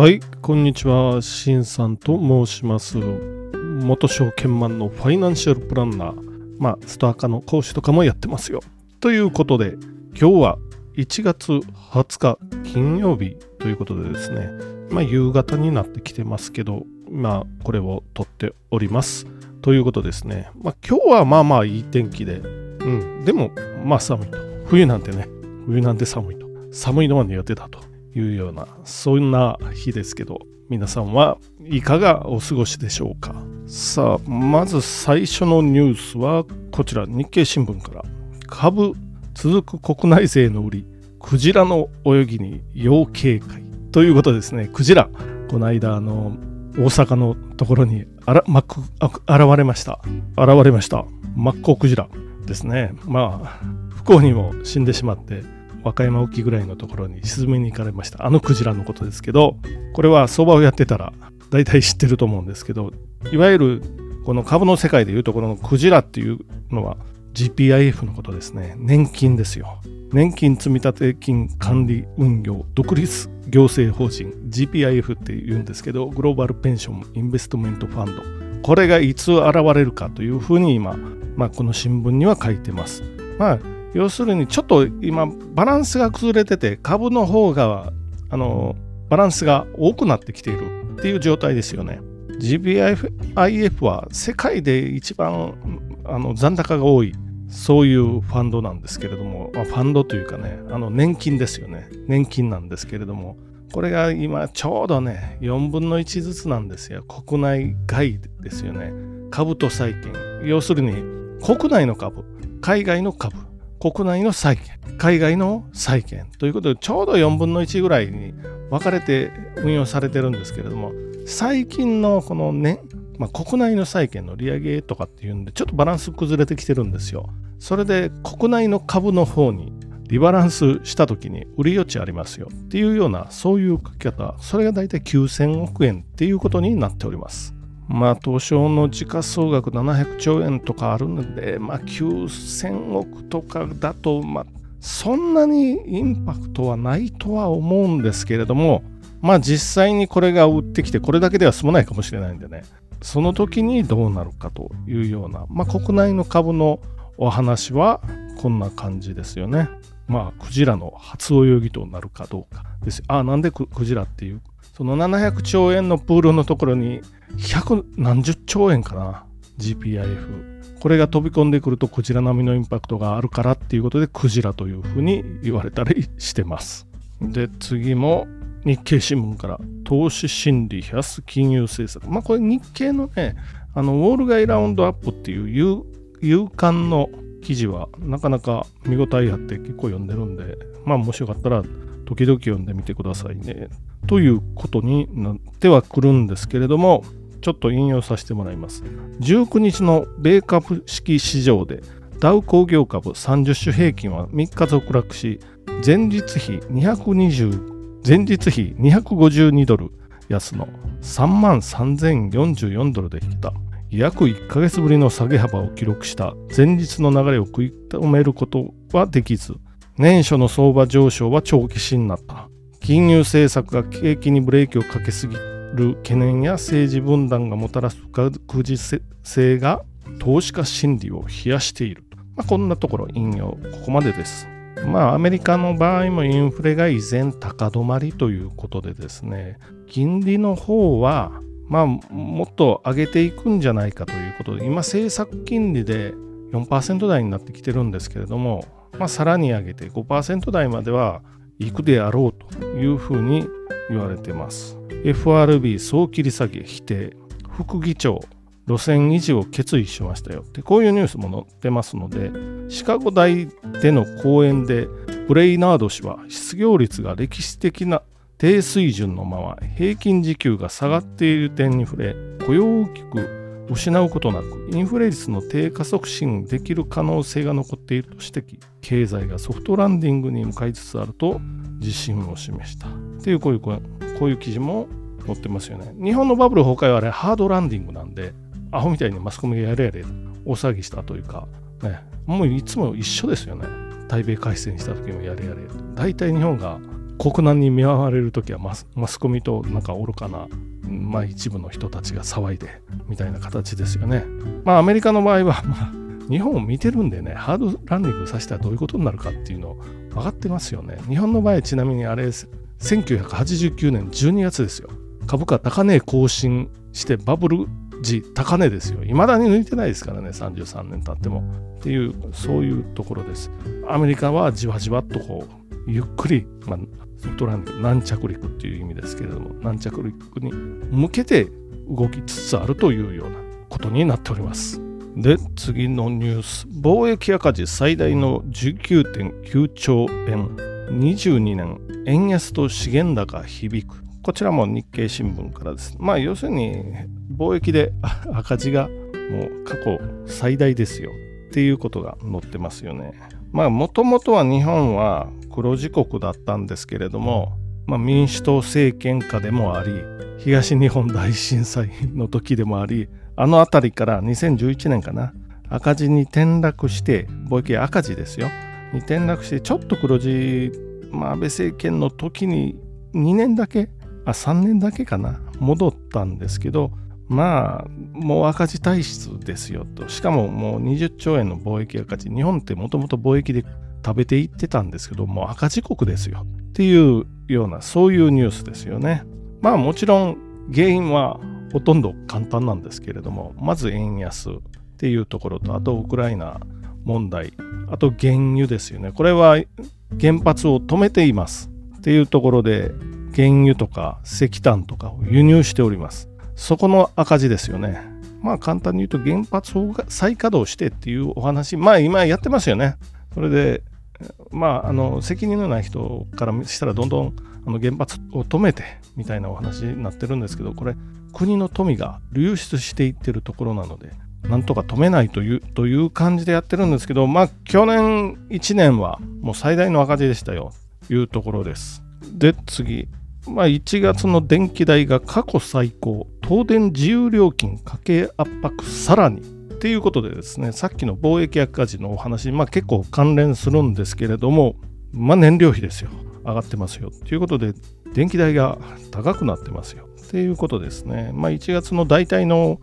はい、こんにちは。しんさんと申します。元証券マンのファイナンシャルプランナー、まあ、ストアカの講師とかもやってますよ。ということで、今日は1月20日金曜日ということでですね、まあ、夕方になってきてますけど、まあ、これを撮っております。ということですね、まあ、今日はまあまあいい天気で、うん、でも、まあ寒いと。冬なんてね、冬なんて寒いと。寒いのは苦手だと。いうようなそんな日ですけど皆さんはいかがお過ごしでしょうか？さあまず最初のニュースはこちら。日経新聞から。株続く国内税の売りクジラの泳ぎに要警戒。ということですね。クジラこの間あの大阪のところにあら、ま、現れました。現れました。マッコウクジラですね。まあ不幸にも死んでしまって和歌山沖ぐらいのところに沈めに行かれました。あのクジラのことですけどこれは相場をやってたら大体知ってると思うんですけどいわゆるこの株の世界でいうところのクジラっていうのは GPIF のことですね。年金ですよ。年金積立金管理運用独立行政法人 GPIF って言うんですけどグローバルペンションインベストメントファンド。これがいつ現れるかというふうに今、まあ、この新聞には書いてます。まあ要するにちょっと今バランスが崩れてて株の方があのバランスが多くなってきているっていう状態ですよね。GPIF は世界で一番あの残高が多いそういうファンドなんですけれども、まあ、ファンドというかねあの年金ですよね。年金なんですけれどもこれが今ちょうどね4分の1ずつなんですよ。国内外ですよね。株と債券。要するに国内の株。海外の株。国内の債券、海外の債券ということで、ちょうど4分の1ぐらいに分かれて運用されてるんですけれども、最近のこのね、まあ、国内の債券の利上げとかっていうんで、ちょっとバランス崩れてきてるんですよ。それで国内の株の方にリバランスした時に売り余地ありますよっていうような、そういう書き方、それが大体9000億円っていうことになっております。まあ、東証の時価総額700兆円とかあるので、まあ、9000億とかだと、まあ、そんなにインパクトはないとは思うんですけれども、まあ、実際にこれが売ってきて、これだけでは済まないかもしれないんでね、その時にどうなるかというような、まあ、国内の株のお話はこんな感じですよね。まあ、クジラの初泳ぎとなるかどうかです。あ、なんでクジラっていう？その700兆円のプールのところに百何十兆円かな？GPIF これが飛び込んでくるとクジラ並みのインパクトがあるからっていうことでクジラというふうに言われたりしてます。で次も日経新聞から投資心理安金融政策。まあこれ日経のねあのウォール街ラウンドアップっていう夕刊の記事はなかなか見応えあって結構読んでるんでまあもしよかったら時々読んでみてくださいねということになってはくるんですけれどもちょっと引用させてもらいます。19日の米株式市場でダウ工業株30種平均は3日続落し、前日比220前日比252ドル安の3万3044ドルで引けた。約1ヶ月ぶりの下げ幅を記録した前日の流れを食い止めることはできず、年初の相場上昇は長期死になった。金融政策が景気にブレーキをかけすぎる懸念や政治分断がもたらす不確実性が投資家心理を冷やしている。まあ、こんなところ引用、ここまでです。まあ、アメリカの場合もインフレが依然高止まりということでですね、金利の方は、まあ、もっと上げていくんじゃないかということで、今、政策金利で4%台になってきてるんですけれども、まあ、さらに上げて5%台までは行くであろうというふうに言われてます。FRB 総切り下げ否定、副議長、路線維持を決意しましたよってこういうニュースも載ってますのでシカゴ大での講演でブレイナード氏は失業率が歴史的な低水準のまま平均時給が下がっている点に触れ雇用を大きく失うことなくインフレ率の低下促進できる可能性が残っていると指摘経済がソフトランディングに向かいつつあると自信を示したっていうこういうこういう記事も載ってますよね日本のバブル崩壊はあれハードランディングなんでアホみたいにマスコミがやれやれ大騒ぎしたというか、ね、もういつも一緒ですよね。対米開戦した時もやれやれ。大体日本が国難に見舞われる時はマスマスコミとなんか愚かな、まあ、一部の人たちが騒いでみたいな形ですよね。まあアメリカの場合は、まあ、日本を見てるんでねハードランディングさせたらどういうことになるかっていうの分かってますよね。日本の場合ちなみにあれ1989年12月ですよ。株価高値更新してバブル時高値ですよ。未だに抜いてないですからね、33年経っても。っていう、そういうところです。アメリカはじわじわっとこう、ゆっくり、まあ、ソフトランド軟着陸っていう意味ですけれども、軟着陸に向けて動きつつあるというようなことになっております。で、次のニュース。貿易赤字最大の19.9兆円。22年、円安と資源高響く。こちらも日経新聞からです。まあ、要するに、貿易で赤字がもう過去最大ですよっていうことが載ってますよね。まあ、もともとは日本は黒字国だったんですけれども、まあ、民主党政権下でもあり、東日本大震災の時でもあり、あの辺りから2011年かな、赤字に転落して、貿易赤字ですよ、に転落して、ちょっと黒字、まあ、安倍政権の時に2年だけ、あ、3年だけかな、戻ったんですけど、まあ、もう赤字体質ですよと。しかももう20兆円の貿易赤字。日本ってもともと貿易で食べていってたんですけど、もう赤字国ですよ。っていうような、そういうニュースですよね。まあもちろん原因はほとんど簡単なんですけれども、まず円安っていうところと、あとウクライナ問題、あと原油ですよね。これは原発を止めています。っていうところで、原油とか石炭とかを輸入しております。そこの赤字ですよね。まあ簡単に言うと原発を再稼働してっていうお話、まあ今やってますよね。それで、まああの責任のない人からしたらどんどんあの原発を止めてみたいなお話になってるんですけど、これ国の富が流出していってるところなので、なんとか止めないというという感じでやってるんですけど、まあ去年1年はもう最大の赤字でしたよというところです。で、次。まあ1月の電気代が過去最高。東電自由料金家計圧迫さらにっていうことでですねさっきの貿易赤字のお話、まあ、結構関連するんですけれども、まあ、燃料費ですよ。上がってますよ。ということで電気代が高くなってますよ。っていうことですね、まあ、1月の大体の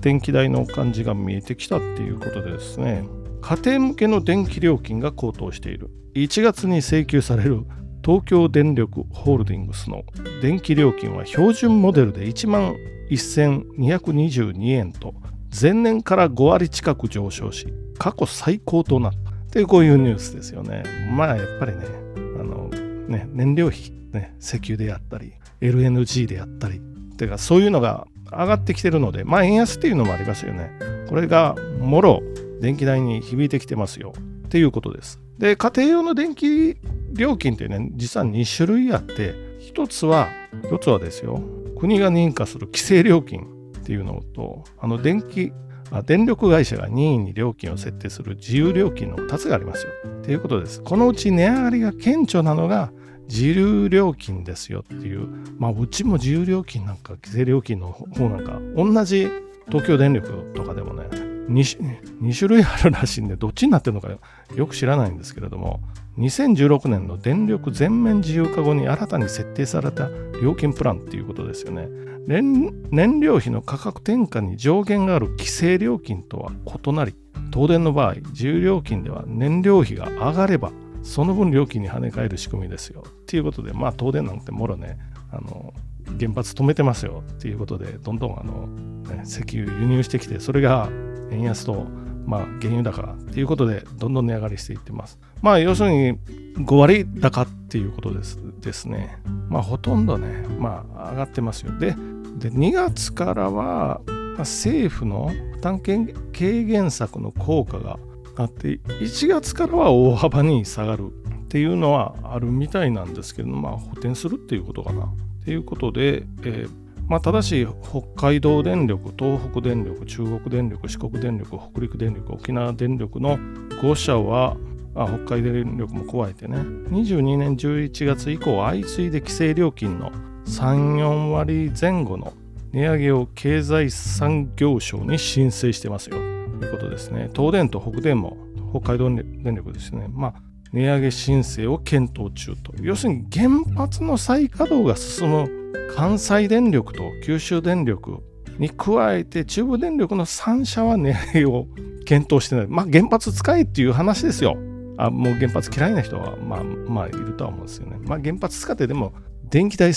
電気代の感じが見えてきたっていうことでですね。家庭向けの電気料金が高騰している。1月に請求される東京電力ホールディングスの電気料金は標準モデルで1万1222円と前年から5割近く上昇し過去最高となったというこういうニュースですよね。まあやっぱりねあのね燃料費、ね、石油であったり LNG であったりていうかそういうのが上がってきてるのでまあ円安っていうのもありますよね。これがもろ電気代に響いてきてますよっていうことです。で家庭用の電気料金ってね、実は2種類あって、1つは、1つはですよ、国が認可する規制料金っていうのと、あの電気、あ電力会社が任意に料金を設定する自由料金の2つがありますよ。っていうことです。このうち値上がりが顕著なのが自由料金ですよっていう、まあうちも自由料金なんか規制料金の方なんか、同じ東京電力とかでもね、2, 種類あるらしいんで、どっちになってるのかよく知らないんですけれども、2016年の電力全面自由化後に新たに設定された料金プランっていうことですよね。燃料費の価格転嫁に上限がある規制料金とは異なり、東電の場合、自由料金では燃料費が上がれば、その分料金に跳ね返る仕組みですよ。っていうことで、まあ東電なんてもろね、あの原発止めてますよっていうことで、どんどんあの、ね、石油輸入してきて、それが円安とまあ、原油高っていうことでどんどん値上がりしていってます。まあ要するに5割高っていうことですですね。まあほとんどね、まあ上がってますよ。で、で2月からは、政府の負担軽減策の効果があって1月からは大幅に下がるっていうのはあるみたいなんですけど、まあ補填するっていうことかな。っていうことで、えーまあ、ただし、北海道電力、東北電力、中国電力、四国電力、北陸電力、沖縄電力の5社は、あ北海電力も加えてね、22年11月以降、相次いで規制料金の3、4割前後の値上げを経済産業省に申請してますよということですね。東電と北電も北海道電力ですね。まあ、値上げ申請を検討中と。要するに原発の再稼働が進む関西電力と九州電力に加えて中部電力の3社は値上げを検討してない。まあ原発使えっていう話ですよ。あもう原発嫌いな人はまあまあいるとは思うんですよね。まあ原発使ってでも電気代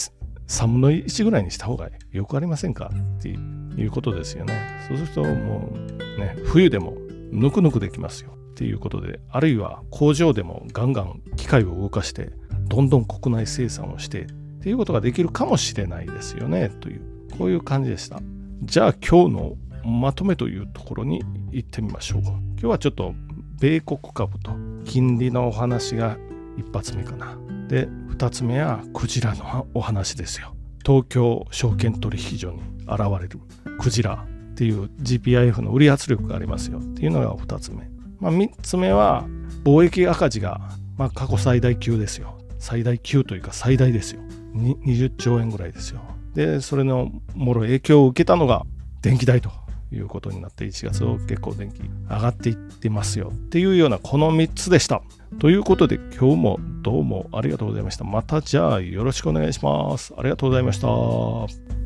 3分の1ぐらいにした方がよくありませんかっていうことですよね。そうするともうね、冬でもぬくぬくできますよっていうことで、あるいは工場でもガンガン機械を動かして、どんどん国内生産をしてていうことができるかもしれないですよねという、こういう感じでした。じゃあ今日のまとめというところに行ってみましょう。今日はちょっと米国株と金利のお話が一発目かな。で、二つ目はクジラのお話ですよ。東京証券取引所に現れるクジラっていう GPIF の売り圧力がありますよっていうのが二つ目。まあ、3つ目は貿易赤字が、まあ、過去最大級ですよ。最大級というか最大ですよ。20兆円ぐらいですよ。で、それのもろ影響を受けたのが電気代ということになって1月を結構電気上がっていってますよっていうようなこの3つでした。ということで今日もどうもありがとうございました。またじゃあよろしくお願いします。ありがとうございました。